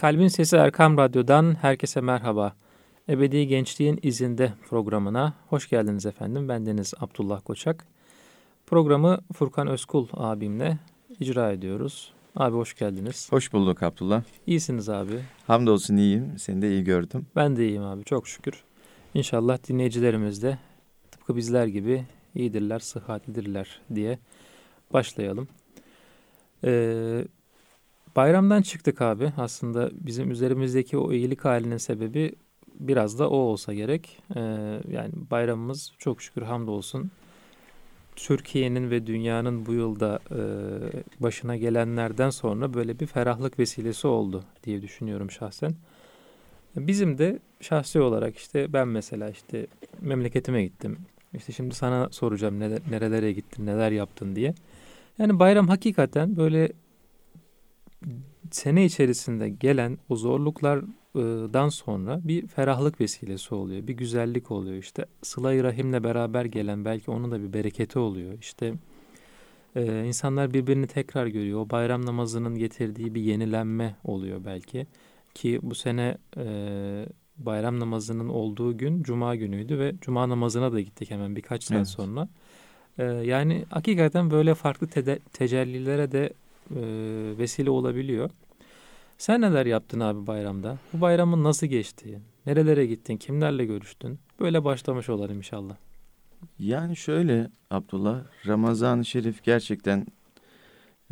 Kalbin Sesi Erkam Radyo'dan herkese merhaba. Ebedi Gençliğin İzinde programına hoş geldiniz efendim. Ben Deniz Abdullah Koçak. Programı Furkan Özkul abimle icra ediyoruz. Abi hoş geldiniz. Hoş bulduk Abdullah. İyisiniz abi. Hamdolsun iyiyim. Seni de iyi gördüm. Ben de iyiyim abi çok şükür. İnşallah dinleyicilerimiz de tıpkı bizler gibi iyidirler, sıhhatlidirler diye başlayalım. Ee, bayramdan çıktık abi. Aslında bizim üzerimizdeki o iyilik halinin sebebi biraz da o olsa gerek. Ee, yani bayramımız çok şükür hamdolsun Türkiye'nin ve dünyanın bu yılda e, başına gelenlerden sonra böyle bir ferahlık vesilesi oldu diye düşünüyorum şahsen. Bizim de şahsi olarak işte ben mesela işte memleketime gittim. İşte şimdi sana soracağım ne, nerelere gittin, neler yaptın diye. Yani bayram hakikaten böyle sene içerisinde gelen o zorluklardan sonra bir ferahlık vesilesi oluyor. Bir güzellik oluyor. İşte sıla-i rahimle beraber gelen belki onun da bir bereketi oluyor. İşte e, insanlar birbirini tekrar görüyor. O bayram namazının getirdiği bir yenilenme oluyor belki. Ki bu sene e, bayram namazının olduğu gün cuma günüydü ve cuma namazına da gittik hemen birkaç saat evet. sonra. E, yani hakikaten böyle farklı te- tecellilere de e, vesile olabiliyor. Sen neler yaptın abi bayramda? Bu bayramın nasıl geçti? Nerelere gittin? Kimlerle görüştün? Böyle başlamış olalım inşallah. Yani şöyle Abdullah, Ramazan-ı Şerif gerçekten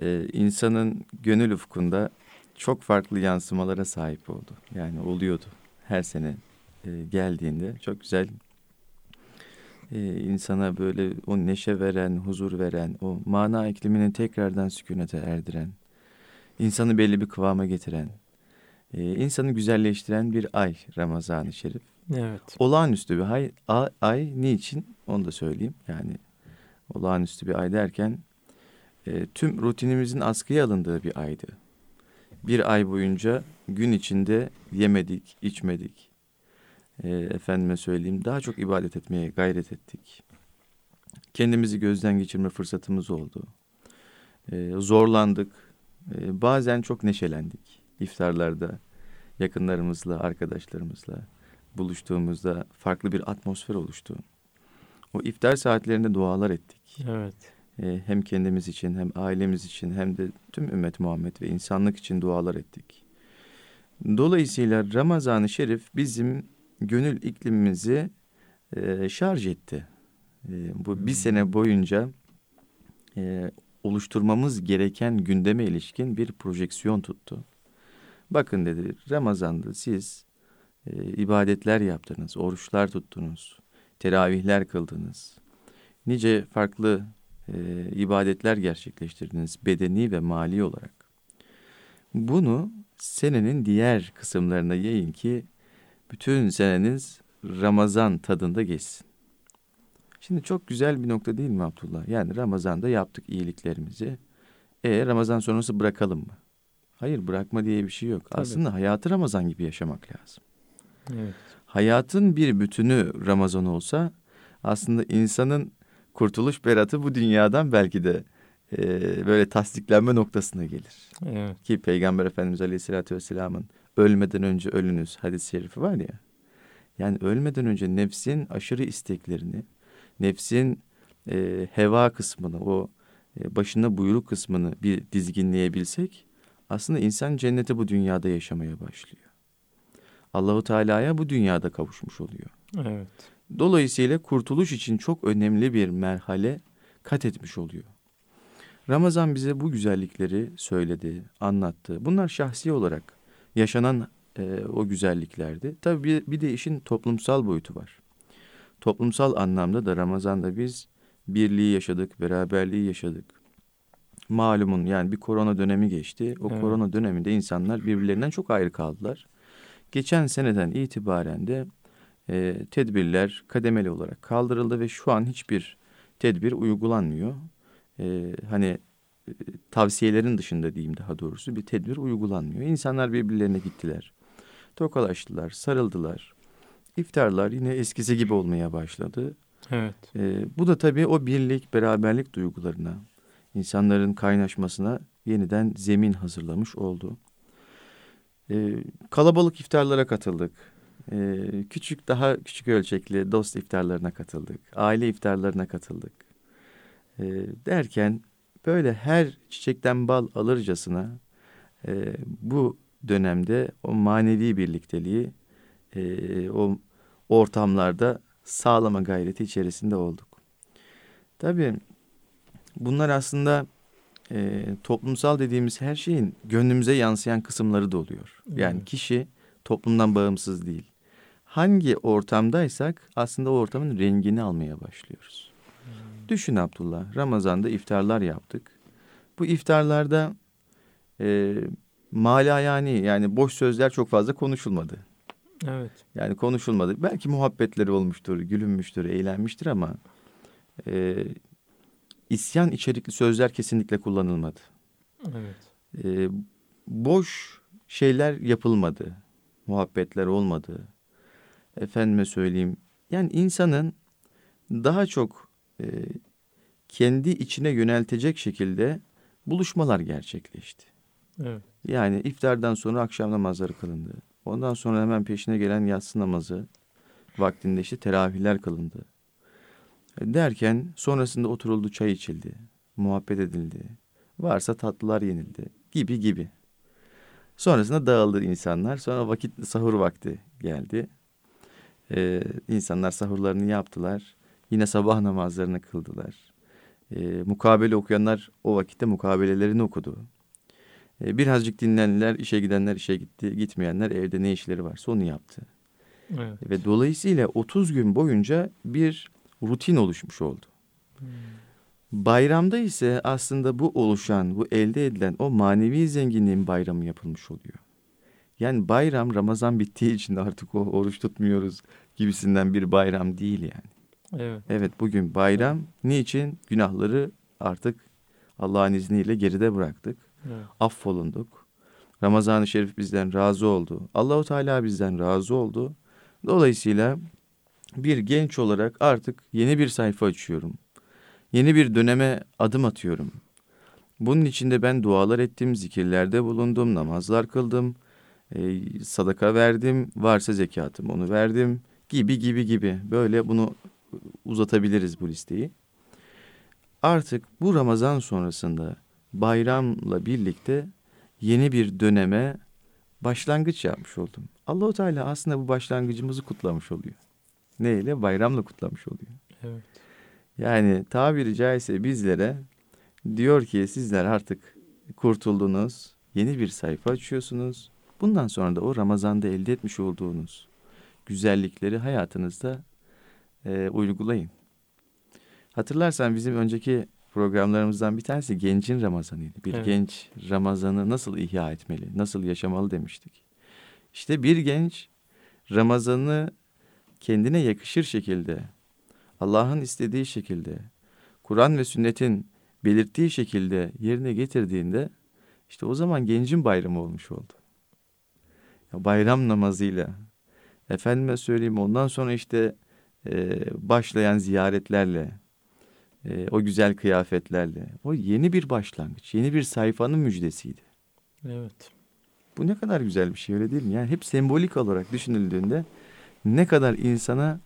e, insanın gönül ufkunda çok farklı yansımalara sahip oldu. Yani oluyordu her sene e, geldiğinde çok güzel e, insana böyle o neşe veren, huzur veren, o mana iklimini tekrardan sükunete erdiren, insanı belli bir kıvama getiren, e, insanı güzelleştiren bir ay Ramazan-ı Şerif. Evet. Olağanüstü bir ay, ay, ay niçin onu da söyleyeyim. Yani olağanüstü bir ay derken e, tüm rutinimizin askıya alındığı bir aydı. Bir ay boyunca gün içinde yemedik, içmedik, e, efendime söyleyeyim daha çok ibadet etmeye gayret ettik. Kendimizi gözden geçirme fırsatımız oldu. E, zorlandık. E, bazen çok neşelendik. İftarlarda yakınlarımızla, arkadaşlarımızla buluştuğumuzda farklı bir atmosfer oluştu. O iftar saatlerinde dualar ettik. Evet. E, hem kendimiz için hem ailemiz için hem de tüm ümmet Muhammed ve insanlık için dualar ettik. Dolayısıyla Ramazan-ı Şerif bizim gönül iklimimizi e, şarj etti. E, bu bir hmm. sene boyunca e, oluşturmamız gereken gündeme ilişkin bir projeksiyon tuttu. Bakın dedi Ramazan'da siz e, ibadetler yaptınız, oruçlar tuttunuz, teravihler kıldınız. Nice farklı e, ibadetler gerçekleştirdiniz bedeni ve mali olarak. Bunu senenin diğer kısımlarına yayın ki bütün seneniz Ramazan tadında geçsin. Şimdi çok güzel bir nokta değil mi Abdullah? Yani Ramazan'da yaptık iyiliklerimizi. E Ramazan sonrası bırakalım mı? Hayır bırakma diye bir şey yok. Tabii. Aslında hayatı Ramazan gibi yaşamak lazım. Evet. Hayatın bir bütünü Ramazan olsa aslında insanın kurtuluş beratı bu dünyadan belki de e, böyle tasdiklenme noktasına gelir. Evet. Ki Peygamber Efendimiz Aleyhisselatü Vesselam'ın ölmeden önce ölünüz hadis-i şerifi var ya. Yani ölmeden önce nefsin aşırı isteklerini, nefsin e, heva kısmını, o e, başında buyruk kısmını bir dizginleyebilsek aslında insan cenneti bu dünyada yaşamaya başlıyor. Allahu Teala'ya bu dünyada kavuşmuş oluyor. Evet. Dolayısıyla kurtuluş için çok önemli bir merhale kat etmiş oluyor. Ramazan bize bu güzellikleri söyledi, anlattı. Bunlar şahsi olarak yaşanan e, o güzelliklerdi. Tabii bir, bir de işin toplumsal boyutu var. Toplumsal anlamda da Ramazan'da biz birliği yaşadık, beraberliği yaşadık. Malumun yani bir korona dönemi geçti. O evet. korona döneminde insanlar birbirlerinden çok ayrı kaldılar. Geçen seneden itibaren de e, tedbirler kademeli olarak kaldırıldı ve şu an hiçbir tedbir uygulanmıyor. E, hani tavsiyelerin dışında diyeyim daha doğrusu bir tedbir uygulanmıyor. İnsanlar birbirlerine gittiler. Tokalaştılar, sarıldılar. İftarlar yine eskisi gibi olmaya başladı. Evet. Ee, bu da tabii o birlik, beraberlik duygularına, insanların kaynaşmasına yeniden zemin hazırlamış oldu. E, kalabalık iftarlara katıldık. E, küçük daha küçük ölçekli dost iftarlarına katıldık. Aile iftarlarına katıldık. E, derken böyle her çiçekten bal alırcasına e, bu dönemde o manevi birlikteliği e, o ortamlarda sağlama gayreti içerisinde olduk. Tabii bunlar aslında e, toplumsal dediğimiz her şeyin gönlümüze yansıyan kısımları da oluyor. Yani kişi toplumdan bağımsız değil. Hangi ortamdaysak aslında o ortamın rengini almaya başlıyoruz. Düşün Abdullah, Ramazan'da iftarlar yaptık. Bu iftarlarda e, mala yani yani boş sözler çok fazla konuşulmadı. Evet. Yani konuşulmadı. Belki muhabbetleri olmuştur, gülünmüştür, eğlenmiştir ama e, isyan içerikli sözler kesinlikle kullanılmadı. Evet. E, boş şeyler yapılmadı. Muhabbetler olmadı. Efendime söyleyeyim. Yani insanın daha çok e, kendi içine yöneltecek şekilde buluşmalar gerçekleşti. Evet. Yani iftardan sonra akşam namazları kılındı. Ondan sonra hemen peşine gelen yatsı namazı vaktinde işte teravihler kılındı. Derken sonrasında oturuldu çay içildi. Muhabbet edildi. Varsa tatlılar yenildi. Gibi gibi. Sonrasında dağıldı insanlar. Sonra vakit sahur vakti geldi. Ee, insanlar sahurlarını yaptılar. Yine sabah namazlarını kıldılar. Ee, mukabele okuyanlar o vakitte mukabelelerini okudu. Ee, birazcık dinlendiler, işe gidenler işe gitti, gitmeyenler evde ne işleri varsa onu yaptı. Evet. Ve dolayısıyla 30 gün boyunca bir rutin oluşmuş oldu. Hmm. Bayramda ise aslında bu oluşan, bu elde edilen o manevi zenginliğin bayramı yapılmış oluyor. Yani bayram Ramazan bittiği için artık o oruç tutmuyoruz gibisinden bir bayram değil yani. Evet. Evet bugün bayram. Niçin? Günahları artık Allah'ın izniyle geride bıraktık. Evet. Affolunduk. Ramazan-ı Şerif bizden razı oldu. Allahu Teala bizden razı oldu. Dolayısıyla bir genç olarak artık yeni bir sayfa açıyorum. Yeni bir döneme adım atıyorum. Bunun içinde ben dualar ettim, zikirlerde bulundum, namazlar kıldım, e, sadaka verdim, varsa zekatım onu verdim gibi gibi gibi. Böyle bunu uzatabiliriz bu listeyi. Artık bu Ramazan sonrasında bayramla birlikte yeni bir döneme başlangıç yapmış oldum. Allahu Teala aslında bu başlangıcımızı kutlamış oluyor. Neyle? Bayramla kutlamış oluyor. Evet. Yani tabiri caizse bizlere diyor ki sizler artık kurtuldunuz. Yeni bir sayfa açıyorsunuz. Bundan sonra da o Ramazan'da elde etmiş olduğunuz güzellikleri hayatınızda e, uygulayın. Hatırlarsan bizim önceki programlarımızdan bir tanesi gencin Ramazanıydı. Bir evet. genç Ramazan'ı nasıl ihya etmeli, nasıl yaşamalı demiştik. İşte bir genç Ramazan'ı kendine yakışır şekilde, Allah'ın istediği şekilde, Kur'an ve sünnetin belirttiği şekilde yerine getirdiğinde işte o zaman gencin bayramı olmuş oldu. Ya bayram namazıyla, efendime söyleyeyim ondan sonra işte e, başlayan ziyaretlerle, e, o güzel kıyafetlerle. O yeni bir başlangıç, yeni bir sayfanın müjdesiydi. Evet. Bu ne kadar güzel bir şey öyle değil mi? Yani hep sembolik olarak düşünüldüğünde ne kadar insana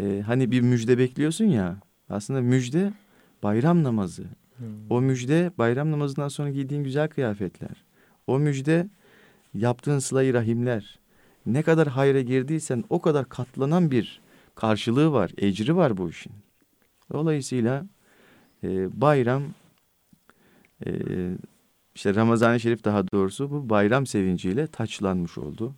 e, hani bir müjde bekliyorsun ya. Aslında müjde bayram namazı. Hmm. O müjde bayram namazından sonra giydiğin güzel kıyafetler. O müjde yaptığın sıla rahimler. Ne kadar hayra girdiysen o kadar katlanan bir karşılığı var, ecri var bu işin. Dolayısıyla e, bayram e, işte Ramazan-ı Şerif daha doğrusu bu bayram sevinciyle taçlanmış oldu.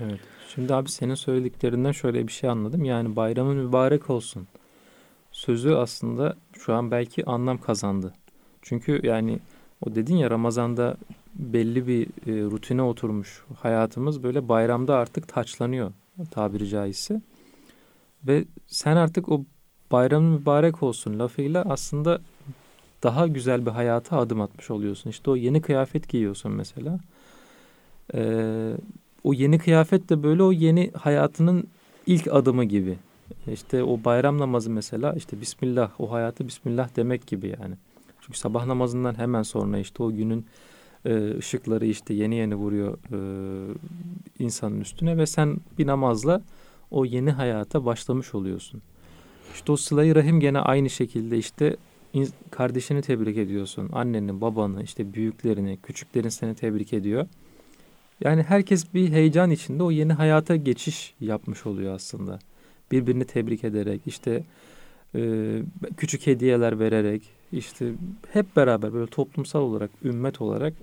Evet. Şimdi abi senin söylediklerinden şöyle bir şey anladım. Yani bayramın mübarek olsun. Sözü aslında şu an belki anlam kazandı. Çünkü yani o dedin ya Ramazan'da belli bir e, rutine oturmuş hayatımız böyle bayramda artık taçlanıyor tabiri caizse. Ve sen artık o bayram mübarek olsun lafıyla aslında daha güzel bir hayata adım atmış oluyorsun. İşte o yeni kıyafet giyiyorsun mesela. Ee, o yeni kıyafet de böyle o yeni hayatının ilk adımı gibi. İşte o bayram namazı mesela işte Bismillah o hayatı Bismillah demek gibi yani. Çünkü sabah namazından hemen sonra işte o günün e, ışıkları işte yeni yeni vuruyor e, insanın üstüne ve sen bir namazla o yeni hayata başlamış oluyorsun. İşte o sıla rahim gene aynı şekilde işte kardeşini tebrik ediyorsun. Anneni, babanı, işte büyüklerini, küçüklerin seni tebrik ediyor. Yani herkes bir heyecan içinde o yeni hayata geçiş yapmış oluyor aslında. Birbirini tebrik ederek, işte e, küçük hediyeler vererek, işte hep beraber böyle toplumsal olarak, ümmet olarak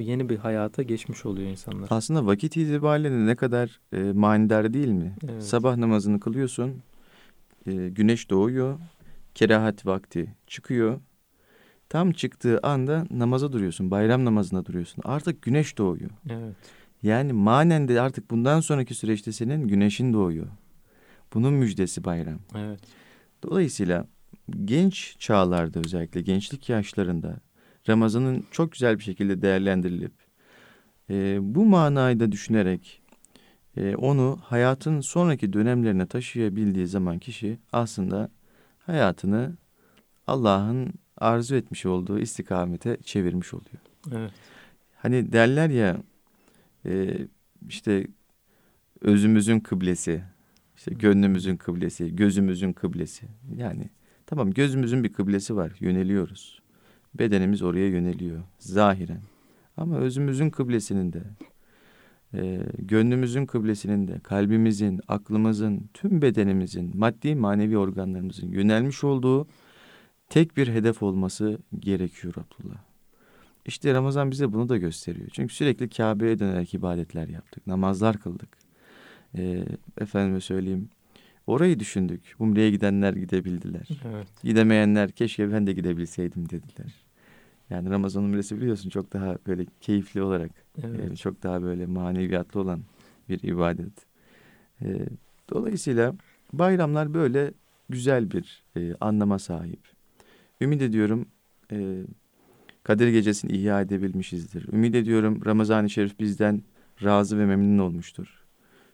yeni bir hayata geçmiş oluyor insanlar. Aslında vakit itibariyle ne kadar e, manidar değil mi? Evet. Sabah namazını kılıyorsun, e, güneş doğuyor, kerahat vakti çıkıyor. Tam çıktığı anda namaza duruyorsun, bayram namazına duruyorsun. Artık güneş doğuyor. Evet. Yani manen de artık bundan sonraki süreçte senin güneşin doğuyor. Bunun müjdesi bayram. Evet. Dolayısıyla genç çağlarda özellikle gençlik yaşlarında Ramazan'ın çok güzel bir şekilde değerlendirilip e, bu manayı da düşünerek e, onu hayatın sonraki dönemlerine taşıyabildiği zaman kişi aslında hayatını Allah'ın arzu etmiş olduğu istikamete çevirmiş oluyor. Evet. Hani derler ya e, işte özümüzün kıblesi, işte gönlümüzün kıblesi, gözümüzün kıblesi. Yani tamam gözümüzün bir kıblesi var, yöneliyoruz. Bedenimiz oraya yöneliyor zahiren. Ama özümüzün kıblesinin de, e, gönlümüzün kıblesinin de, kalbimizin, aklımızın, tüm bedenimizin, maddi manevi organlarımızın yönelmiş olduğu tek bir hedef olması gerekiyor Abdullah. İşte Ramazan bize bunu da gösteriyor. Çünkü sürekli Kabe'ye dönerek ibadetler yaptık, namazlar kıldık. E, efendime söyleyeyim, orayı düşündük. Umre'ye gidenler gidebildiler. Evet. Gidemeyenler keşke ben de gidebilseydim dediler. Yani Ramazan umresi biliyorsun çok daha böyle keyifli olarak, evet. e, çok daha böyle maneviyatlı olan bir ibadet. E, dolayısıyla bayramlar böyle güzel bir e, anlama sahip. Ümit ediyorum e, Kadir Gecesi'ni ihya edebilmişizdir. Ümit ediyorum Ramazan-ı Şerif bizden razı ve memnun olmuştur.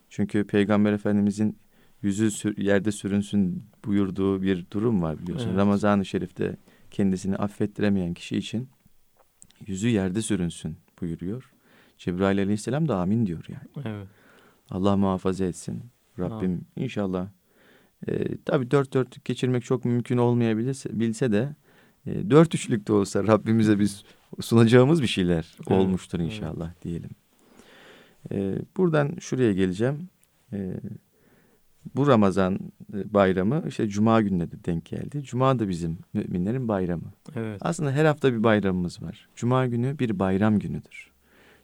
Çünkü Peygamber Efendimizin yüzü sür, yerde sürünsün buyurduğu bir durum var biliyorsun. Evet. Ramazan-ı Şerif'te kendisini affettiremeyen kişi için yüzü yerde sürünsün buyuruyor. Cebrail aleyhisselam da amin diyor yani. Evet. Allah muhafaza etsin. Rabbim amin. inşallah. E, tabii dört dörtlük geçirmek çok mümkün olmayabilirse bilse de e, dört üçlük de olsa Rabbimize biz sunacağımız bir şeyler evet. olmuştur inşallah evet. diyelim. E, buradan şuraya geleceğim. E, bu Ramazan e, bayramı işte Cuma gününe de denk geldi. Cuma da bizim müminlerin bayramı. Evet. Aslında her hafta bir bayramımız var. Cuma günü bir bayram günüdür.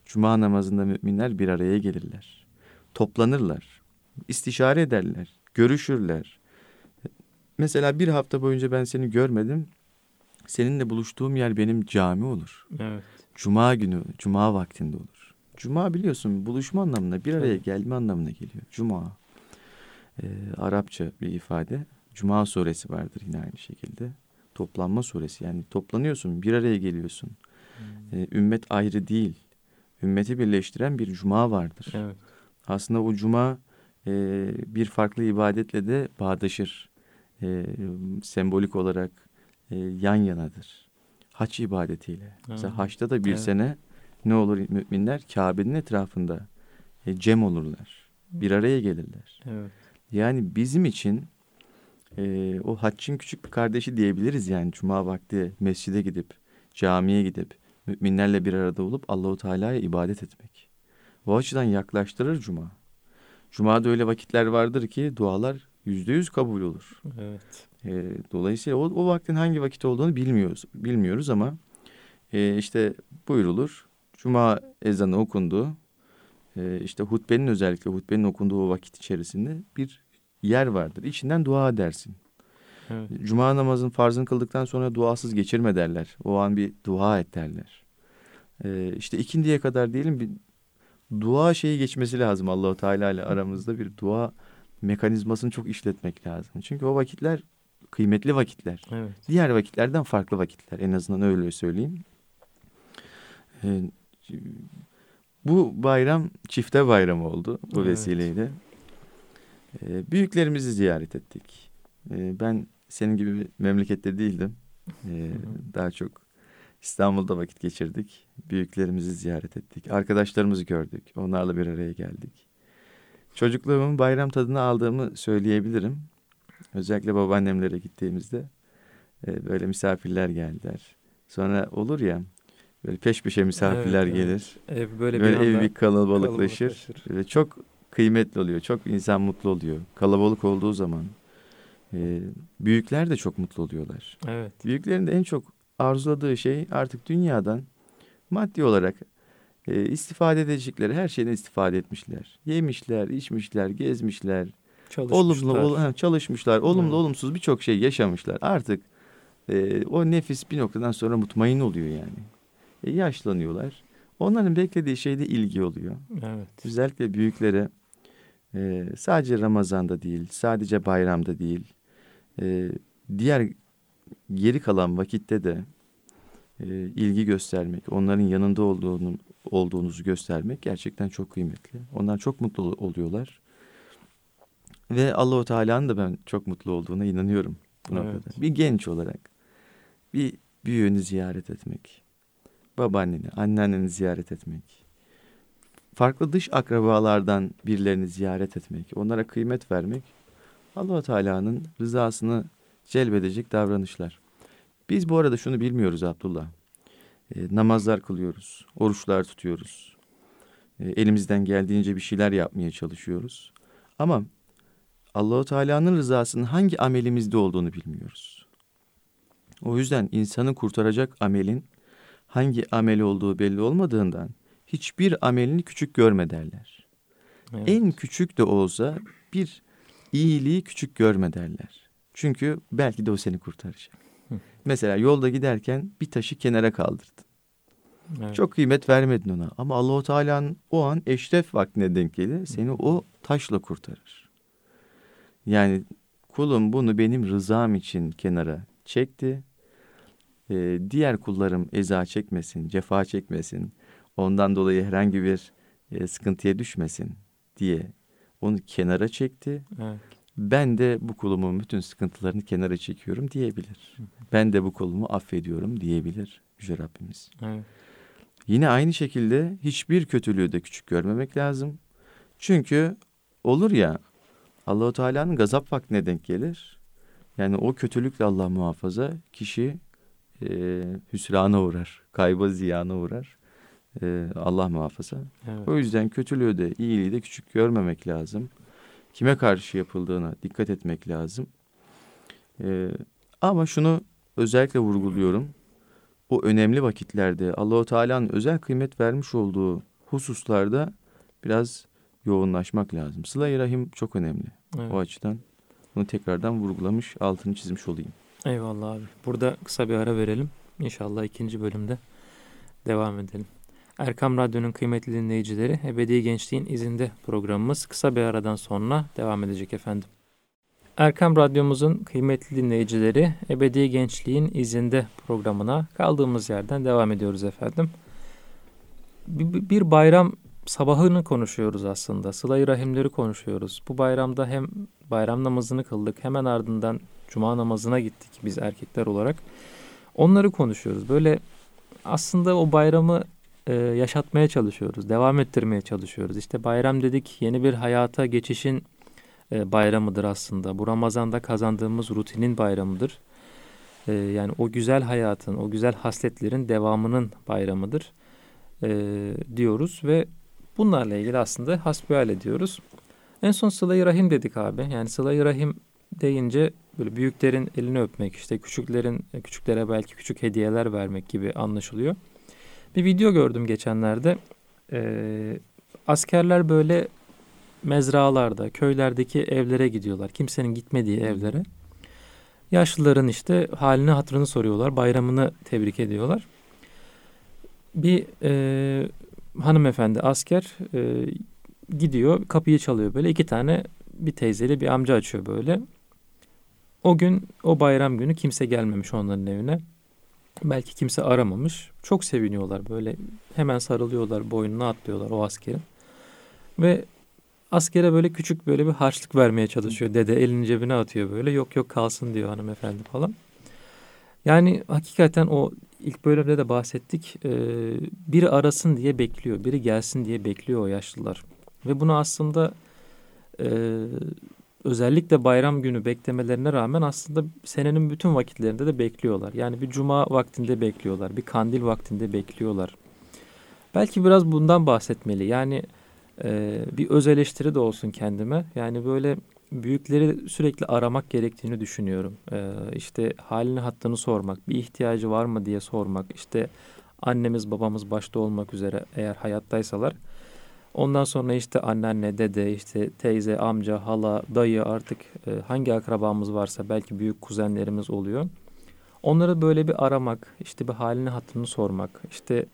Cuma namazında müminler bir araya gelirler. Toplanırlar. istişare ederler. Görüşürler. Mesela bir hafta boyunca ben seni görmedim. Seninle buluştuğum yer benim cami olur. Evet. Cuma günü, cuma vaktinde olur. Cuma biliyorsun buluşma anlamına, bir araya gelme anlamına geliyor. Cuma e, Arapça bir ifade. Cuma suresi vardır yine aynı şekilde. Toplanma suresi yani toplanıyorsun bir araya geliyorsun. Hmm. E, ümmet ayrı değil. Ümmeti birleştiren bir cuma vardır. Evet. Aslında o cuma e, bir farklı ibadetle de bağdaşır. E, sembolik olarak e, yan yanadır. Haç ibadetiyle. Ha. Mesela haçta da bir evet. sene ne olur müminler Kabe'nin etrafında e, cem olurlar. Bir araya gelirler. Evet. Yani bizim için e, o haccın küçük bir kardeşi diyebiliriz yani cuma vakti mescide gidip camiye gidip müminlerle bir arada olup Allahu Teala'ya ibadet etmek. Bu açıdan yaklaştırır cuma. Cuma'da öyle vakitler vardır ki dualar yüzde yüz kabul olur. Evet. E, dolayısıyla o, o vaktin hangi vakit olduğunu bilmiyoruz. Bilmiyoruz ama e, işte buyurulur. Cuma ezanı okundu e, işte hutbenin özellikle hutbenin okunduğu vakit içerisinde bir yer vardır. İçinden dua edersin. Evet. Cuma namazın farzını kıldıktan sonra duasız geçirme derler. O an bir dua et derler. Ee, işte ikindiye kadar diyelim bir dua şeyi geçmesi lazım Allahu Teala ile aramızda bir dua mekanizmasını çok işletmek lazım. Çünkü o vakitler kıymetli vakitler. Evet. Diğer vakitlerden farklı vakitler. En azından öyle söyleyeyim. Ee, bu bayram çifte bayram oldu bu evet. vesileyle. Ee, büyüklerimizi ziyaret ettik. Ee, ben senin gibi memlekette değildim. Ee, daha çok İstanbul'da vakit geçirdik. Büyüklerimizi ziyaret ettik. Arkadaşlarımızı gördük. Onlarla bir araya geldik. Çocukluğumun bayram tadını aldığımı söyleyebilirim. Özellikle babaannemlere gittiğimizde e, böyle misafirler geldiler. Sonra olur ya böyle peş peşe misafirler Evet, gelir. Ev böyle, Böyle bir ev bir kalabalıklaşır. kalabalıklaşır. Ve çok kıymetli oluyor. Çok insan mutlu oluyor. Kalabalık olduğu zaman. e, büyükler de çok mutlu oluyorlar. Evet. Büyüklerin de en çok arzuladığı şey artık dünyadan maddi olarak e, istifade edecekleri her şeyden istifade etmişler. Yemişler, içmişler, gezmişler. Olumlu, Çalışmışlar. ol- ha, çalışmışlar. Olumlu, Evet. olumsuz birçok şey yaşamışlar. Artık e, o nefis bir noktadan sonra mutmain oluyor yani. E, yaşlanıyorlar. Onların beklediği şey de ilgi oluyor. Evet. Özellikle büyüklere e, sadece Ramazan'da değil, sadece bayramda değil, e, diğer geri kalan vakitte de e, ilgi göstermek, onların yanında olduğunu olduğunuzu göstermek gerçekten çok kıymetli. Onlar çok mutlu ol- oluyorlar. Ve Allahu Teala'nın da ben çok mutlu olduğuna inanıyorum bu Evet. noktada. Bir genç olarak bir büyüğünü ziyaret etmek, babaanneni, anneanneni ziyaret etmek, farklı dış akrabalardan birilerini ziyaret etmek, onlara kıymet vermek Allah Teala'nın rızasını celbedecek davranışlar. Biz bu arada şunu bilmiyoruz Abdullah. E, namazlar kılıyoruz, oruçlar tutuyoruz. E, elimizden geldiğince bir şeyler yapmaya çalışıyoruz. Ama Allahu Teala'nın rızasının hangi amelimizde olduğunu bilmiyoruz. O yüzden insanı kurtaracak amelin hangi amel olduğu belli olmadığından hiçbir amelini küçük görme derler. Evet. En küçük de olsa bir iyiliği küçük görme derler. Çünkü belki de o seni kurtaracak. Hı. Mesela yolda giderken bir taşı kenara kaldırdın. Evet. Çok kıymet vermedin ona. Ama Allahu Teala'nın o an eşref vaktine denk gelir. Seni o taşla kurtarır. Yani kulum bunu benim rızam için kenara çekti. Ee, diğer kullarım eza çekmesin, cefa çekmesin. Ondan dolayı herhangi bir e, sıkıntıya düşmesin diye onu kenara çekti. Evet. Ben de bu kulumun bütün sıkıntılarını kenara çekiyorum diyebilir. Ben de bu kulumu affediyorum diyebilir Yüce Rabbimiz. Evet. Yine aynı şekilde hiçbir kötülüğü de küçük görmemek lazım. Çünkü olur ya Allahu Teala'nın gazap vaktine denk gelir. Yani o kötülükle Allah muhafaza kişi e, hüsrana uğrar, kayba ziyana uğrar. E, Allah muhafaza. Evet. O yüzden kötülüğü de iyiliği de küçük görmemek lazım. Kime karşı yapıldığına dikkat etmek lazım. Ee, ama şunu özellikle vurguluyorum. O önemli vakitlerde Allahu Teala'nın özel kıymet vermiş olduğu hususlarda biraz yoğunlaşmak lazım. Sıla-i Rahim çok önemli. Evet. O açıdan bunu tekrardan vurgulamış, altını çizmiş olayım. Eyvallah abi. Burada kısa bir ara verelim. İnşallah ikinci bölümde devam edelim. Erkam Radyo'nun kıymetli dinleyicileri Ebedi Gençliğin izinde programımız kısa bir aradan sonra devam edecek efendim. Erkam Radyomuzun kıymetli dinleyicileri Ebedi Gençliğin izinde programına kaldığımız yerden devam ediyoruz efendim. Bir, bayram sabahını konuşuyoruz aslında. Sıla-i Rahimleri konuşuyoruz. Bu bayramda hem bayram namazını kıldık hemen ardından cuma namazına gittik biz erkekler olarak. Onları konuşuyoruz. Böyle aslında o bayramı e, yaşatmaya çalışıyoruz. Devam ettirmeye çalışıyoruz. İşte bayram dedik yeni bir hayata geçişin e, bayramıdır aslında. Bu Ramazan'da kazandığımız rutinin bayramıdır. E, yani o güzel hayatın, o güzel hasletlerin devamının bayramıdır e, diyoruz ve bunlarla ilgili aslında hasbihal ediyoruz. En son sıla-i rahim dedik abi. Yani sıla-i rahim deyince böyle büyüklerin elini öpmek, işte küçüklerin küçüklere belki küçük hediyeler vermek gibi anlaşılıyor. Bir video gördüm geçenlerde. Ee, askerler böyle mezralarda, köylerdeki evlere gidiyorlar. Kimsenin gitmediği evlere. Yaşlıların işte halini hatırını soruyorlar. Bayramını tebrik ediyorlar. Bir e, hanımefendi asker e, gidiyor kapıyı çalıyor böyle. iki tane bir teyzeli bir amca açıyor böyle. O gün o bayram günü kimse gelmemiş onların evine. Belki kimse aramamış. Çok seviniyorlar böyle. Hemen sarılıyorlar, boynuna atlıyorlar o askerin. Ve askere böyle küçük böyle bir harçlık vermeye çalışıyor. Dede elini cebine atıyor böyle. Yok yok kalsın diyor hanımefendi falan. Yani hakikaten o ilk bölümde de bahsettik. E, biri arasın diye bekliyor, biri gelsin diye bekliyor o yaşlılar. Ve bunu aslında e, özellikle bayram günü beklemelerine rağmen aslında senenin bütün vakitlerinde de bekliyorlar. Yani bir cuma vaktinde bekliyorlar, bir kandil vaktinde bekliyorlar. Belki biraz bundan bahsetmeli. Yani e, bir öz eleştiri de olsun kendime. Yani böyle büyükleri sürekli aramak gerektiğini düşünüyorum. E, işte halini hattını sormak, bir ihtiyacı var mı diye sormak. İşte annemiz babamız başta olmak üzere eğer hayattaysalar. Ondan sonra işte anneanne, dede, işte teyze, amca, hala, dayı artık e, hangi akrabamız varsa belki büyük kuzenlerimiz oluyor. Onları böyle bir aramak, işte bir halini hattını sormak, işte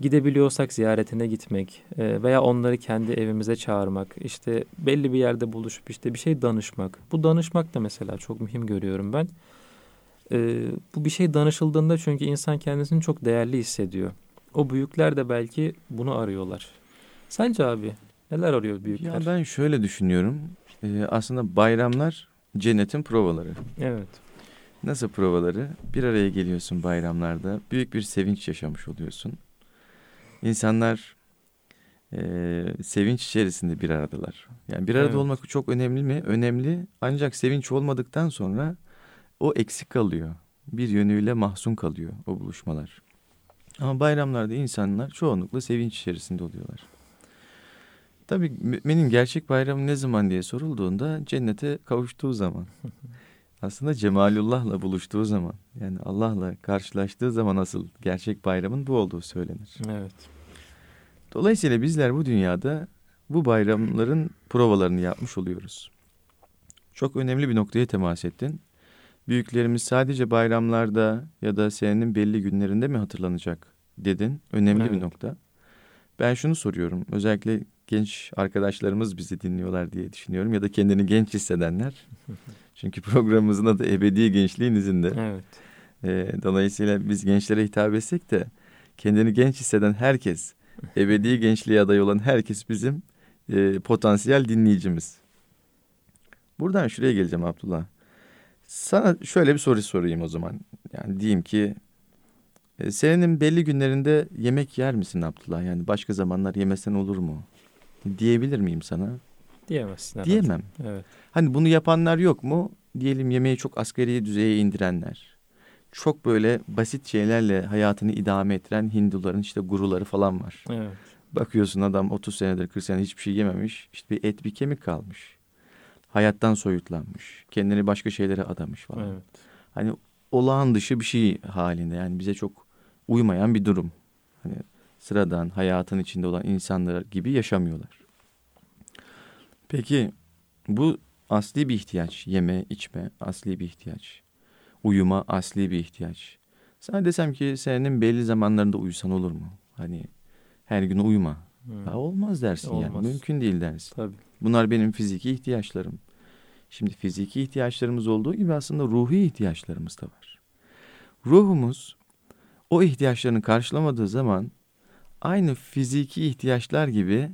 gidebiliyorsak ziyaretine gitmek e, veya onları kendi evimize çağırmak, işte belli bir yerde buluşup işte bir şey danışmak. Bu danışmak da mesela çok mühim görüyorum ben. E, bu bir şey danışıldığında çünkü insan kendisini çok değerli hissediyor. O büyükler de belki bunu arıyorlar. Sence abi neler arıyor büyükler? Ya ben şöyle düşünüyorum. Ee, aslında bayramlar cennetin provaları. Evet. Nasıl provaları? Bir araya geliyorsun bayramlarda. Büyük bir sevinç yaşamış oluyorsun. İnsanlar e, sevinç içerisinde bir aradalar. Yani bir arada evet. olmak çok önemli mi? Önemli. Ancak sevinç olmadıktan sonra o eksik kalıyor. Bir yönüyle mahzun kalıyor o buluşmalar. Ama bayramlarda insanlar çoğunlukla sevinç içerisinde oluyorlar. Tabii müminin gerçek bayramı ne zaman diye sorulduğunda cennete kavuştuğu zaman. Aslında Cemalullah'la buluştuğu zaman yani Allah'la karşılaştığı zaman asıl gerçek bayramın bu olduğu söylenir. Evet. Dolayısıyla bizler bu dünyada bu bayramların provalarını yapmış oluyoruz. Çok önemli bir noktaya temas ettin. Büyüklerimiz sadece bayramlarda ya da senenin belli günlerinde mi hatırlanacak dedin. Önemli evet. bir nokta. Ben şunu soruyorum. Özellikle genç arkadaşlarımız bizi dinliyorlar diye düşünüyorum. Ya da kendini genç hissedenler. Çünkü programımızın adı Ebedi Gençliğin izinde. Evet. E, dolayısıyla biz gençlere hitap etsek de kendini genç hisseden herkes, ebedi gençliğe aday olan herkes bizim e, potansiyel dinleyicimiz. Buradan şuraya geleceğim Abdullah. Sana şöyle bir soru sorayım o zaman. Yani diyeyim ki e, senenin belli günlerinde yemek yer misin Abdullah? Yani başka zamanlar yemesen olur mu? Diyebilir miyim sana? Diyemezsin. Diyemem. Evet. Hani bunu yapanlar yok mu? Diyelim yemeği çok asgari düzeye indirenler. Çok böyle basit şeylerle hayatını idame ettiren Hinduların işte guruları falan var. Evet. Bakıyorsun adam 30 senedir 40 senedir hiçbir şey yememiş. İşte bir et bir kemik kalmış. Hayattan soyutlanmış. Kendini başka şeylere adamış falan. Evet. Hani olağan dışı bir şey halinde. Yani bize çok uymayan bir durum. Hani sıradan hayatın içinde olan insanlar gibi yaşamıyorlar. Peki bu asli bir ihtiyaç. Yeme, içme asli bir ihtiyaç. Uyuma asli bir ihtiyaç. Sana desem ki senin belli zamanlarında uyusan olur mu? Hani her gün uyuma. Hmm. Ya olmaz dersin olmaz. yani. Mümkün değil dersin. Tabii. Bunlar benim fiziki ihtiyaçlarım. Şimdi fiziki ihtiyaçlarımız olduğu gibi aslında ruhi ihtiyaçlarımız da var. Ruhumuz o ihtiyaçlarını karşılamadığı zaman aynı fiziki ihtiyaçlar gibi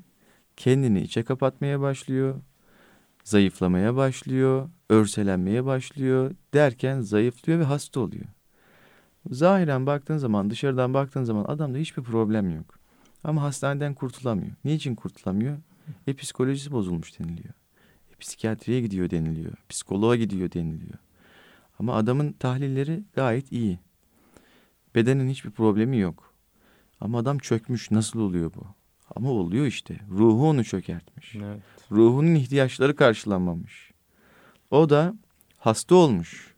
kendini içe kapatmaya başlıyor, zayıflamaya başlıyor, örselenmeye başlıyor derken zayıflıyor ve hasta oluyor. Zahiren baktığın zaman, dışarıdan baktığın zaman adamda hiçbir problem yok. Ama hastaneden kurtulamıyor. Niçin kurtulamıyor? E psikolojisi bozulmuş deniliyor. E, psikiyatriye gidiyor deniliyor. Psikoloğa gidiyor deniliyor. Ama adamın tahlilleri gayet iyi. Bedenin hiçbir problemi yok. Ama adam çökmüş. Nasıl oluyor bu? Ama oluyor işte. Ruhu onu çökertmiş. Evet. Ruhunun ihtiyaçları karşılanmamış. O da hasta olmuş.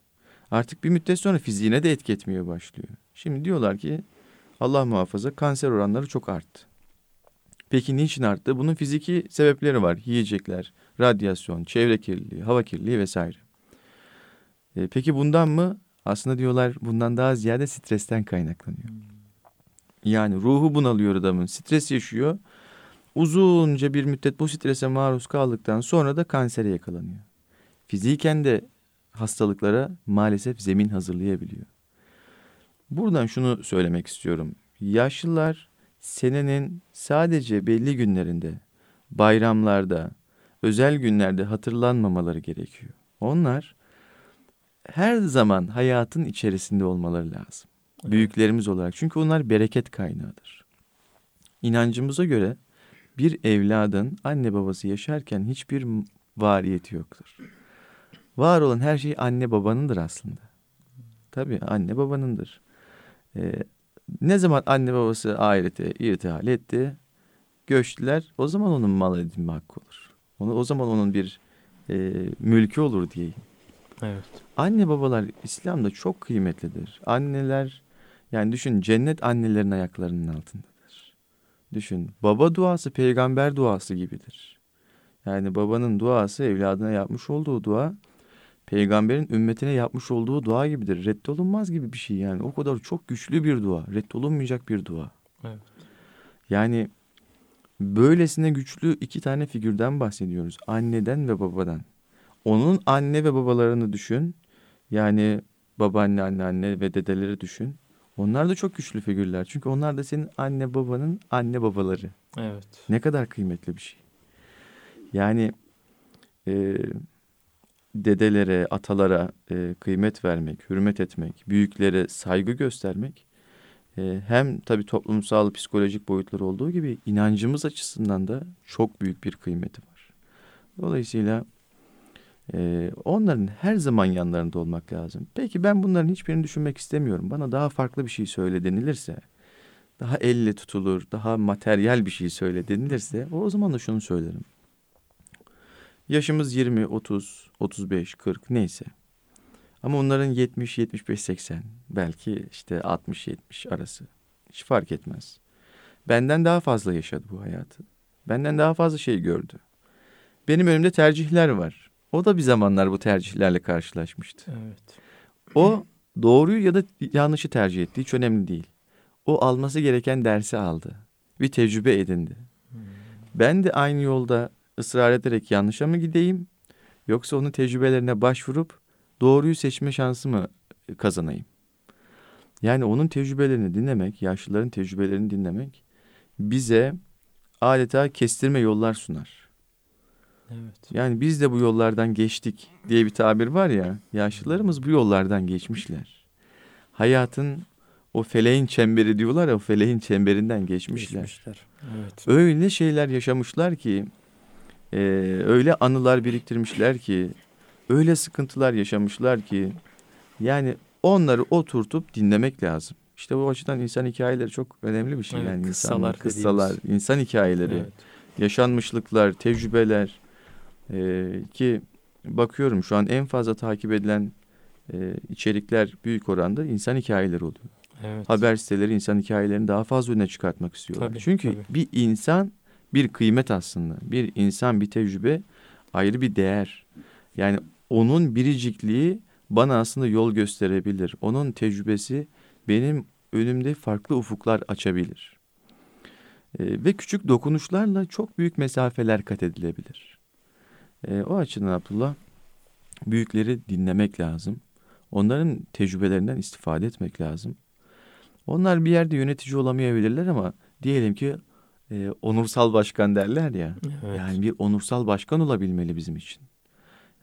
Artık bir müddet sonra fiziğine de etki etmeye başlıyor. Şimdi diyorlar ki Allah muhafaza kanser oranları çok arttı. Peki niçin arttı? Bunun fiziki sebepleri var. Yiyecekler, radyasyon, çevre kirliliği, hava kirliliği vesaire. E, peki bundan mı? Aslında diyorlar bundan daha ziyade stresten kaynaklanıyor. Hmm. Yani ruhu bunalıyor adamın. Stres yaşıyor. Uzunca bir müddet bu strese maruz kaldıktan sonra da kansere yakalanıyor. Fiziken de hastalıklara maalesef zemin hazırlayabiliyor. Buradan şunu söylemek istiyorum. Yaşlılar senenin sadece belli günlerinde, bayramlarda, özel günlerde hatırlanmamaları gerekiyor. Onlar her zaman hayatın içerisinde olmaları lazım. Büyüklerimiz olarak. Çünkü onlar bereket kaynağıdır. İnancımıza göre bir evladın anne babası yaşarken hiçbir variyeti yoktur. Var olan her şey anne babanındır aslında. Tabii anne babanındır. Ee, ne zaman anne babası ahirete irtihal etti, göçtüler, o zaman onun mal edinme hakkı olur. Onu, o zaman onun bir e, mülkü olur diyeyim. Evet. Anne babalar İslam'da çok kıymetlidir. Anneler yani düşün cennet annelerin ayaklarının altındadır. Düşün baba duası peygamber duası gibidir. Yani babanın duası evladına yapmış olduğu dua peygamberin ümmetine yapmış olduğu dua gibidir. Reddolunmaz gibi bir şey yani. O kadar çok güçlü bir dua. Reddolunmayacak bir dua. Evet. Yani böylesine güçlü iki tane figürden bahsediyoruz. Anneden ve babadan. Onun anne ve babalarını düşün. Yani babaanne, anneanne ve dedeleri düşün. Onlar da çok güçlü figürler. Çünkü onlar da senin anne babanın anne babaları. Evet. Ne kadar kıymetli bir şey. Yani e, dedelere, atalara e, kıymet vermek, hürmet etmek, büyüklere saygı göstermek e, hem tabii toplumsal, psikolojik boyutları olduğu gibi inancımız açısından da çok büyük bir kıymeti var. Dolayısıyla e, onların her zaman yanlarında olmak lazım. Peki ben bunların hiçbirini düşünmek istemiyorum. Bana daha farklı bir şey söyle denilirse, daha elle tutulur, daha materyal bir şey söyle denilirse o zaman da şunu söylerim. Yaşımız 20, 30, 35, 40 neyse. Ama onların 70, 75, 80 belki işte 60, 70 arası. Hiç fark etmez. Benden daha fazla yaşadı bu hayatı. Benden daha fazla şey gördü. Benim önümde tercihler var. O da bir zamanlar bu tercihlerle karşılaşmıştı. Evet. O doğruyu ya da yanlışı tercih etti. Hiç önemli değil. O alması gereken dersi aldı. Bir tecrübe edindi. Hmm. Ben de aynı yolda ısrar ederek yanlışa mı gideyim yoksa onun tecrübelerine başvurup doğruyu seçme şansı mı kazanayım? Yani onun tecrübelerini dinlemek, yaşlıların tecrübelerini dinlemek bize adeta kestirme yollar sunar. Evet. Yani biz de bu yollardan geçtik diye bir tabir var ya, yaşlılarımız bu yollardan geçmişler. Hayatın o feleğin çemberi diyorlar ya, o feleğin çemberinden geçmişler. geçmişler. Evet. Öyle şeyler yaşamışlar ki e, öyle anılar biriktirmişler ki, öyle sıkıntılar yaşamışlar ki, yani onları oturtup dinlemek lazım. İşte bu açıdan insan hikayeleri çok önemli bir şey. Evet, yani kıssalar, kıssalar, insan hikayeleri, evet. yaşanmışlıklar, tecrübeler e, ki bakıyorum şu an en fazla takip edilen e, içerikler büyük oranda insan hikayeleri oluyor. Evet. Haber siteleri insan hikayelerini daha fazla öne çıkartmak istiyorlar. Tabii, Çünkü tabii. bir insan bir kıymet aslında. Bir insan, bir tecrübe ayrı bir değer. Yani onun biricikliği bana aslında yol gösterebilir. Onun tecrübesi benim önümde farklı ufuklar açabilir. E, ve küçük dokunuşlarla çok büyük mesafeler kat edilebilir. E, o açıdan Abdullah büyükleri dinlemek lazım. Onların tecrübelerinden istifade etmek lazım. Onlar bir yerde yönetici olamayabilirler ama diyelim ki e, onursal başkan derler ya. Evet. Yani bir onursal başkan olabilmeli bizim için.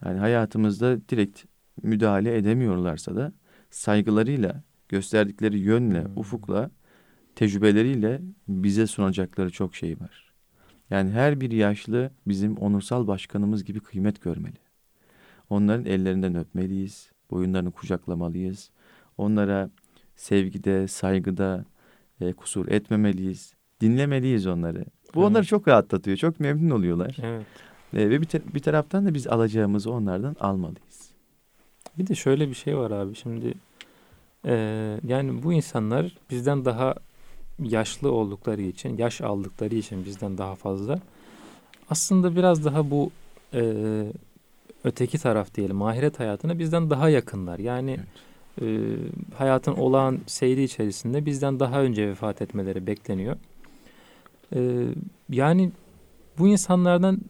Yani hayatımızda direkt müdahale edemiyorlarsa da saygılarıyla, gösterdikleri yönle, hmm. ufukla, tecrübeleriyle bize sunacakları çok şey var. Yani her bir yaşlı bizim onursal başkanımız gibi kıymet görmeli. Onların ellerinden öpmeliyiz, boyunlarını kucaklamalıyız. Onlara sevgide, saygıda e, kusur etmemeliyiz. Dinlemeliyiz onları. Bu evet. onları çok rahatlatıyor. Çok memnun oluyorlar. Evet. E, ve bir, bir taraftan da biz alacağımızı onlardan almalıyız. Bir de şöyle bir şey var abi. Şimdi e, yani bu insanlar bizden daha yaşlı oldukları için, yaş aldıkları için bizden daha fazla. Aslında biraz daha bu e, öteki taraf diyelim ahiret hayatına bizden daha yakınlar. Yani evet. e, hayatın olağan seyri içerisinde bizden daha önce vefat etmeleri bekleniyor. Ee, yani bu insanlardan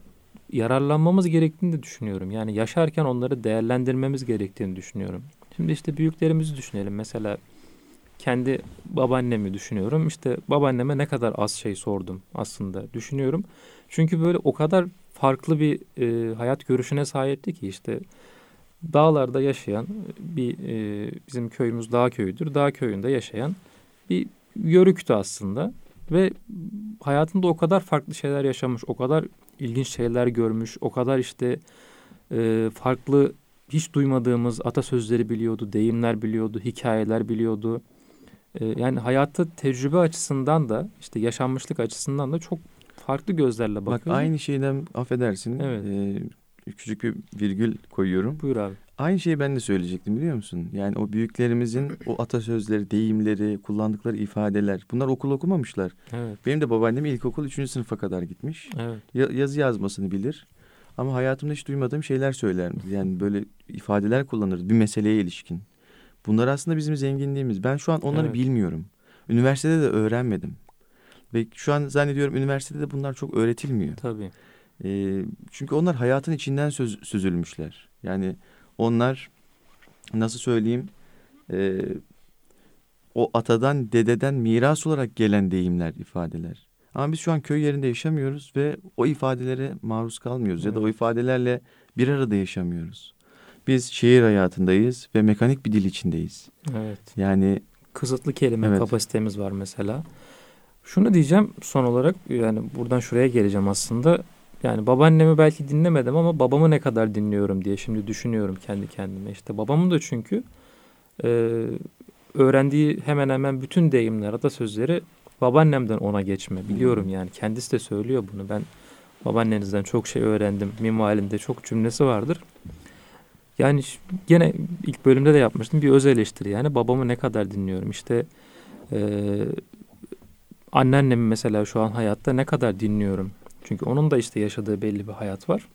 yararlanmamız gerektiğini de düşünüyorum. Yani yaşarken onları değerlendirmemiz gerektiğini düşünüyorum. Şimdi işte büyüklerimizi düşünelim. Mesela kendi babaannemi düşünüyorum. İşte babaanneme ne kadar az şey sordum aslında düşünüyorum. Çünkü böyle o kadar farklı bir e, hayat görüşüne sahipti ki işte dağlarda yaşayan bir e, bizim köyümüz dağ köyüdür. Dağ köyünde yaşayan bir yörüktü aslında ve hayatında o kadar farklı şeyler yaşamış, o kadar ilginç şeyler görmüş, o kadar işte e, farklı hiç duymadığımız atasözleri biliyordu, deyimler biliyordu, hikayeler biliyordu. E, yani hayatta tecrübe açısından da işte yaşanmışlık açısından da çok farklı gözlerle bakıyor. Bak aynı şeyden affedersin. Evet. E, küçük bir virgül koyuyorum. Buyur abi. Aynı şeyi ben de söyleyecektim biliyor musun? Yani o büyüklerimizin o atasözleri, deyimleri, kullandıkları ifadeler bunlar okul okumamışlar. Evet. Benim de babaannem ilkokul 3. sınıfa kadar gitmiş. Evet. Ya, yazı yazmasını bilir. Ama hayatımda hiç duymadığım şeyler söyler. Yani böyle ifadeler kullanır bir meseleye ilişkin. Bunlar aslında bizim zenginliğimiz. Ben şu an onları Evet. bilmiyorum. Üniversitede de öğrenmedim. Ve şu an zannediyorum üniversitede de bunlar çok öğretilmiyor. Tabii. E, çünkü onlar hayatın içinden söz, süzülmüşler. Yani onlar nasıl söyleyeyim e, o atadan dededen miras olarak gelen deyimler ifadeler. Ama biz şu an köy yerinde yaşamıyoruz ve o ifadelere maruz kalmıyoruz ya da o Evet. ifadelerle bir arada yaşamıyoruz. Biz şehir hayatındayız ve mekanik bir dil içindeyiz. Evet. Yani Kısıtlı kelime Evet. kapasitemiz var mesela. Şunu diyeceğim son olarak yani buradan şuraya geleceğim aslında. Yani babaannemi belki dinlemedim ama babamı ne kadar dinliyorum diye şimdi düşünüyorum kendi kendime. İşte babamın da çünkü e, öğrendiği hemen hemen bütün deyimler, atasözleri babaannemden ona geçme. Biliyorum yani kendisi de söylüyor bunu. Ben babaannenizden çok şey öğrendim. Minvalinde çok cümlesi vardır. Yani gene ilk bölümde de yapmıştım. Bir öz eleştiri yani. Babamı ne kadar dinliyorum? İşte eee anneannemi mesela şu an hayatta ne kadar dinliyorum? Çünkü onun da işte yaşadığı belli bir hayat var.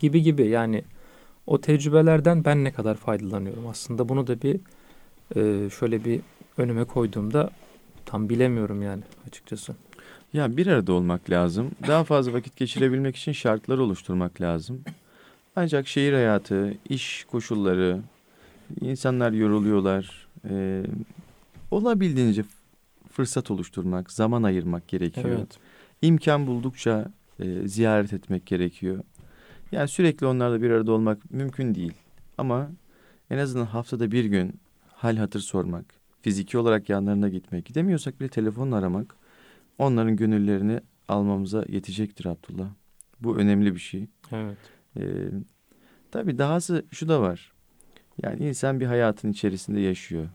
Gibi gibi. Yani o tecrübelerden ben ne kadar faydalanıyorum? Aslında bunu da bir eee, şöyle bir önüme koyduğumda tam bilemiyorum yani açıkçası. Ya bir arada olmak lazım. Daha fazla vakit geçirebilmek için şartlar oluşturmak lazım. Ancak şehir hayatı, iş koşulları, insanlar yoruluyorlar. Ee, olabildiğince fırsat oluşturmak, zaman ayırmak gerekiyor. Evet. İmkan buldukça e, ziyaret etmek gerekiyor. Yani sürekli onlarla bir arada olmak mümkün değil. Ama en azından haftada bir gün hal hatır sormak, fiziki olarak yanlarına gitmek, gidemiyorsak bile telefonla aramak onların gönüllerini almamıza yetecektir Abdullah. Bu önemli bir şey. Evet. Ee, tabii dahası şu da var. Yani insan bir hayatın içerisinde yaşıyor.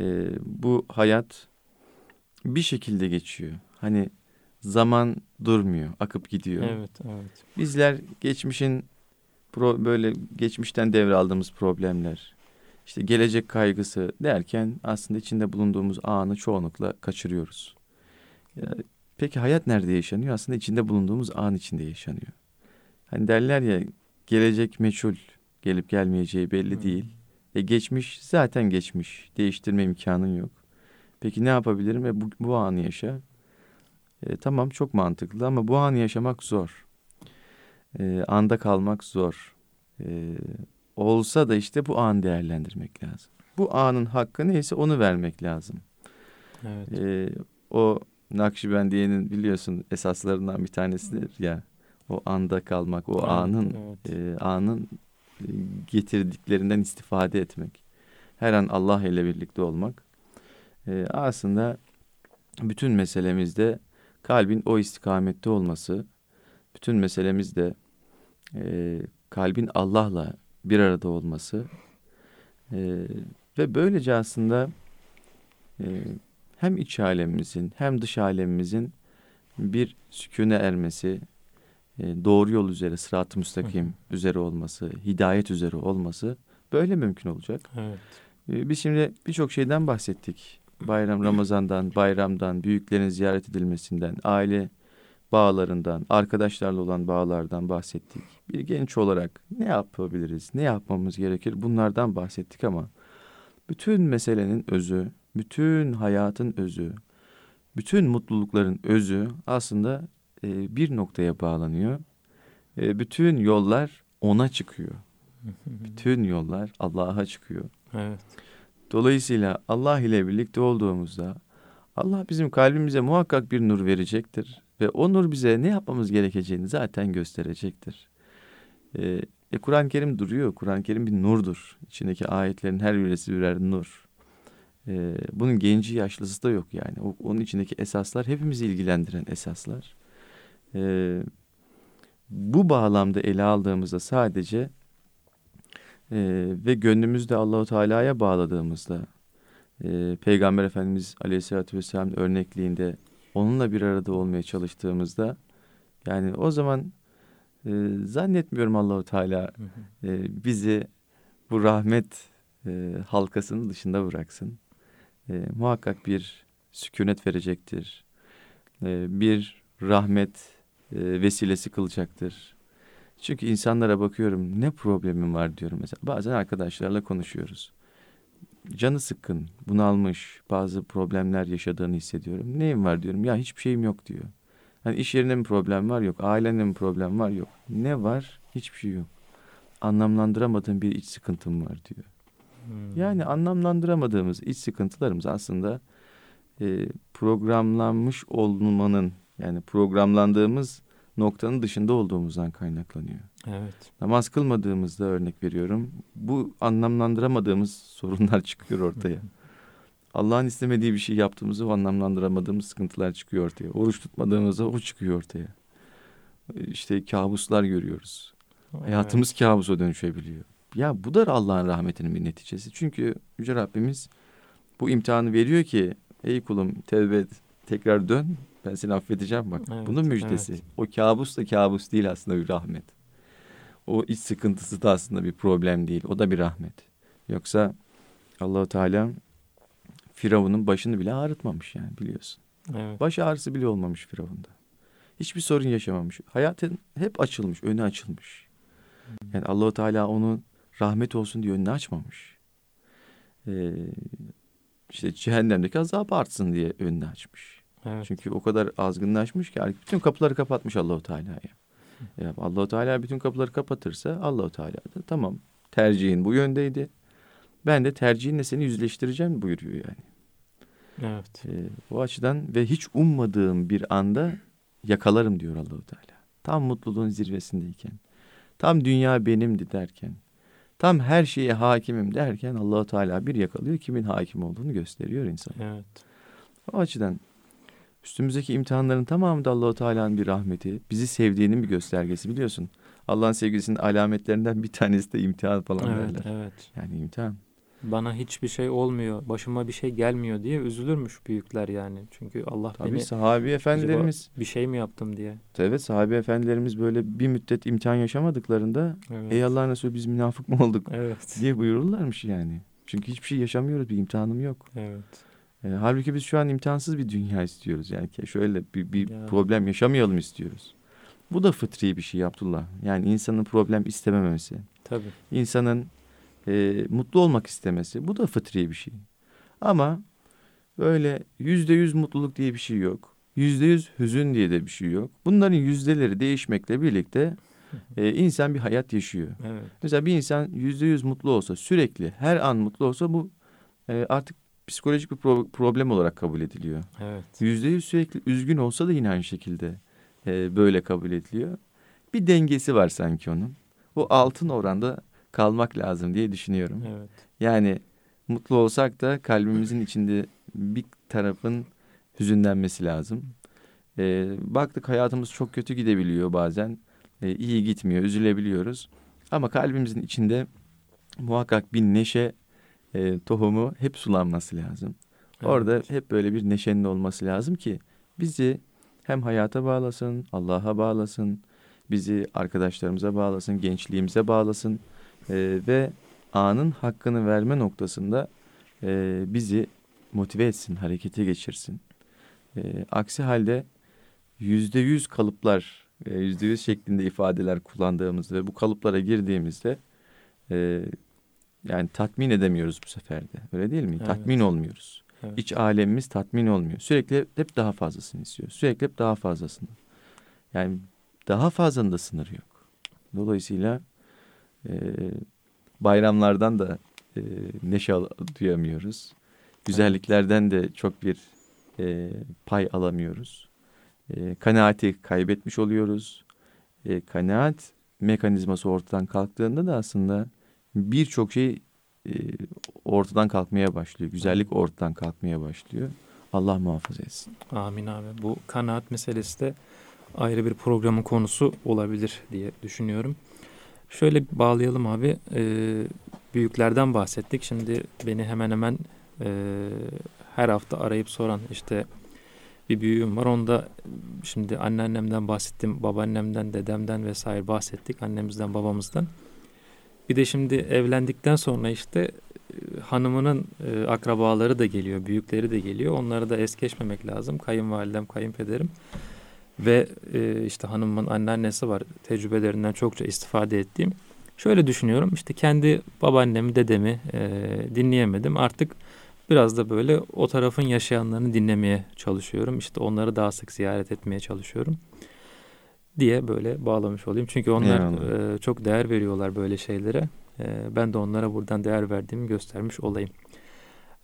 Ee, bu hayat bir şekilde geçiyor. Hani zaman durmuyor, akıp gidiyor. Evet, evet. Bizler geçmişin pro, böyle geçmişten devraldığımız problemler, işte gelecek kaygısı derken aslında içinde bulunduğumuz anı çoğunlukla kaçırıyoruz. Ya, peki hayat nerede yaşanıyor? Aslında içinde bulunduğumuz an içinde yaşanıyor. Hani derler ya gelecek meçhul, gelip gelmeyeceği belli Hı. değil. E geçmiş zaten geçmiş. Değiştirme imkanın yok. Peki ne yapabilirim? E bu, bu anı yaşa. E, tamam çok mantıklı ama bu anı yaşamak zor. E, anda kalmak zor. E, olsa da işte bu anı değerlendirmek lazım. Bu anın hakkı neyse onu vermek lazım. Evet. E, o Nakşibendiye'nin biliyorsun esaslarından bir tanesidir ya. O anda kalmak, o Evet, anın evet. e, anın e, getirdiklerinden istifade etmek. Her an Allah ile birlikte olmak. E, aslında bütün meselemizde kalbin o istikamette olması, bütün meselemiz de e, kalbin Allah'la bir arada olması e, ve böylece aslında e, hem iç alemimizin hem dış alemimizin bir sükûne ermesi, e, doğru yol üzere, sırat-ı müstakim üzere olması, hidayet üzere olması böyle mümkün olacak. Evet. E, Biz şimdi birçok şeyden bahsettik. Bayram, Ramazan'dan, bayramdan, büyüklerin ziyaret edilmesinden, aile bağlarından, arkadaşlarla olan bağlardan bahsettik. Bir genç olarak ne yapabiliriz, ne yapmamız gerekir bunlardan bahsettik ama bütün meselenin özü, bütün hayatın özü, bütün mutlulukların özü aslında e, bir noktaya bağlanıyor. E, bütün yollar ona çıkıyor. Bütün yollar Allah'a çıkıyor. Evet. Dolayısıyla Allah ile birlikte olduğumuzda Allah bizim kalbimize muhakkak bir nur verecektir. Ve o nur bize ne yapmamız gerekeceğini zaten gösterecektir. Ee, E Kur'an-ı Kerim duruyor. Kur'an-ı Kerim bir nurdur. İçindeki ayetlerin her birisi birer nur. E, bunun genci yaşlısı da yok yani. O, onun içindeki esaslar hepimizi ilgilendiren esaslar. E, bu bağlamda ele aldığımızda sadece e, ve gönlümüzde Allahu Teala'ya bağladığımızda e, Peygamber Efendimiz Aleyhisselatü Vesselam örnekliğinde onunla bir arada olmaya çalıştığımızda yani o zaman e, zannetmiyorum Allahu Teala e, bizi bu rahmet e, halkasının dışında bıraksın. E, muhakkak bir sükunet verecektir. E, bir rahmet e, vesilesi kılacaktır. Çünkü insanlara bakıyorum ne problemim var diyorum mesela. Bazen arkadaşlarla konuşuyoruz. Canı sıkkın, bunalmış, bazı problemler yaşadığını hissediyorum. Neyim var diyorum. Ya hiçbir şeyim yok diyor. Hani iş yerinde mi problem var? Yok. Ailende mi problem var? Yok. Ne var? Hiçbir şey yok. Anlamlandıramadığım bir iç sıkıntım var diyor. Hmm. Yani anlamlandıramadığımız iç sıkıntılarımız aslında e, programlanmış olmanın yani programlandığımız noktanın dışında olduğumuzdan kaynaklanıyor. Evet. Namaz kılmadığımızda örnek veriyorum. Bu anlamlandıramadığımız sorunlar çıkıyor ortaya. Allah'ın istemediği bir şey yaptığımızı o anlamlandıramadığımız sıkıntılar çıkıyor ortaya. Oruç tutmadığımızda o çıkıyor ortaya. İşte kabuslar görüyoruz. Evet. Hayatımız kabusa dönüşebiliyor. Ya bu da Allah'ın rahmetinin bir neticesi. Çünkü Yüce Rabbimiz bu imtihanı veriyor ki ey kulum tevbe et, tekrar dön ben seni affedeceğim bak. Evet, Bunun müjdesi. Evet. O kabus da kabus değil aslında bir rahmet. O iç sıkıntısı da aslında bir problem değil. O da bir rahmet. Yoksa Allahu Teala Firavun'un başını bile ağrıtmamış yani biliyorsun. Evet. Baş ağrısı bile olmamış Firavun'da. Hiçbir sorun yaşamamış. Hayatın hep açılmış, önü açılmış. Hmm. Yani Allahu Teala onu rahmet olsun diye önünü açmamış. Ee, işte cehennemdeki azabı artsın diye önünü açmış. Evet. Çünkü o kadar azgınlaşmış ki bütün kapıları kapatmış Allahu Teala'ya. Yani Allahu Teala bütün kapıları kapatırsa Allahu Teala da tamam tercihin bu yöndeydi. Ben de tercihinle seni yüzleştireceğim buyuruyor yani. Evet. Ee, o açıdan ve hiç ummadığım bir anda yakalarım diyor Allahu Teala. Tam mutluluğun zirvesindeyken, tam dünya benimdi derken, tam her şeye hakimim derken Allahu Teala bir yakalıyor kimin hakim olduğunu gösteriyor insan. Evet. O açıdan üstümüzdeki imtihanların tamamı da Allahu Teala'nın bir rahmeti, bizi sevdiğinin bir göstergesi biliyorsun. Allah'ın sevgisinin alametlerinden bir tanesi de imtihan falan evet, derler. Evet. Yani imtihan bana hiçbir şey olmuyor, başıma bir şey gelmiyor diye üzülürmüş büyükler yani. Çünkü Allah Tabii beni sahabi efendilerimiz bir şey mi yaptım diye. Evet sahabi efendilerimiz böyle bir müddet imtihan yaşamadıklarında evet. ey Allah'ın Resulü biz münafık mı olduk evet. diye buyururlarmış yani. Çünkü hiçbir şey yaşamıyoruz, bir imtihanım yok. Evet. E, halbuki biz şu an imtihansız bir dünya istiyoruz. Yani şöyle bir, bir ya. problem yaşamayalım istiyoruz. Bu da fıtri bir şey Abdullah. Yani insanın problem istememesi. Tabii. İnsanın e, mutlu olmak istemesi. Bu da fıtri bir şey. Ama böyle yüzde yüz mutluluk diye bir şey yok. Yüzde yüz hüzün diye de bir şey yok. Bunların yüzdeleri değişmekle birlikte e, insan bir hayat yaşıyor. Evet. Mesela bir insan yüzde yüz mutlu olsa, sürekli her an mutlu olsa bu e, artık psikolojik bir pro- problem olarak kabul ediliyor. Yüzde yüz sürekli üzgün olsa da yine aynı şekilde e, böyle kabul ediliyor. Bir dengesi var sanki onun. Bu altın oranda kalmak lazım diye düşünüyorum. Evet. Yani mutlu olsak da kalbimizin içinde bir tarafın hüzünlenmesi lazım. Ee, baktık hayatımız çok kötü gidebiliyor bazen. Ee, iyi gitmiyor, üzülebiliyoruz. Ama kalbimizin içinde muhakkak bir neşe e, tohumu hep sulanması lazım. Evet. Orada hep böyle bir neşenin olması lazım ki bizi hem hayata bağlasın, Allah'a bağlasın, bizi arkadaşlarımıza bağlasın, gençliğimize bağlasın e, ve anın hakkını verme noktasında e, bizi motive etsin, harekete geçirsin. E, aksi halde yüzde yüz kalıplar, e, yüzde yüz şeklinde ifadeler kullandığımızda ve bu kalıplara girdiğimizde e, yani tatmin edemiyoruz bu sefer de. Öyle değil mi? Evet. Tatmin olmuyoruz. Evet. İç alemimiz tatmin olmuyor. Sürekli hep daha fazlasını istiyor. Sürekli hep daha fazlasını. Yani daha fazlanın da sınırı yok. Dolayısıyla e, bayramlardan da e, neşe duyamıyoruz. Güzelliklerden de çok bir e, pay alamıyoruz. E, kanaati kaybetmiş oluyoruz. E, kanaat mekanizması ortadan kalktığında da aslında birçok şey e, ortadan kalkmaya başlıyor. Güzellik ortadan kalkmaya başlıyor. Allah muhafaza etsin. Amin abi. Bu kanaat meselesi de ayrı bir programın konusu olabilir diye düşünüyorum. Şöyle bağlayalım abi. Ee, büyüklerden bahsettik. Şimdi beni hemen hemen e, her hafta arayıp soran işte bir büyüğüm var. Onda şimdi anneannemden bahsettim, babaannemden, dedemden vesaire bahsettik. Annemizden, babamızdan. Bir de şimdi evlendikten sonra işte e, hanımının e, akrabaları da geliyor, büyükleri de geliyor. Onları da es geçmemek lazım. Kayınvalidem, kayınpederim ve e, işte hanımın anneannesi var. Tecrübelerinden çokça istifade ettiğim. Şöyle düşünüyorum işte kendi babaannemi, dedemi e, dinleyemedim. Artık biraz da böyle o tarafın yaşayanlarını dinlemeye çalışıyorum. İşte onları daha sık ziyaret etmeye çalışıyorum diye böyle bağlamış olayım. Çünkü onlar e, çok değer veriyorlar böyle şeylere. E, ben de onlara buradan değer verdiğimi göstermiş olayım.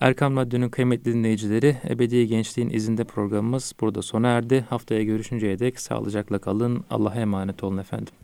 Erkam Radyo'nun kıymetli dinleyicileri Ebedi Gençliğin izinde programımız burada sona erdi. Haftaya görüşünceye dek sağlıcakla kalın. Allah'a emanet olun efendim.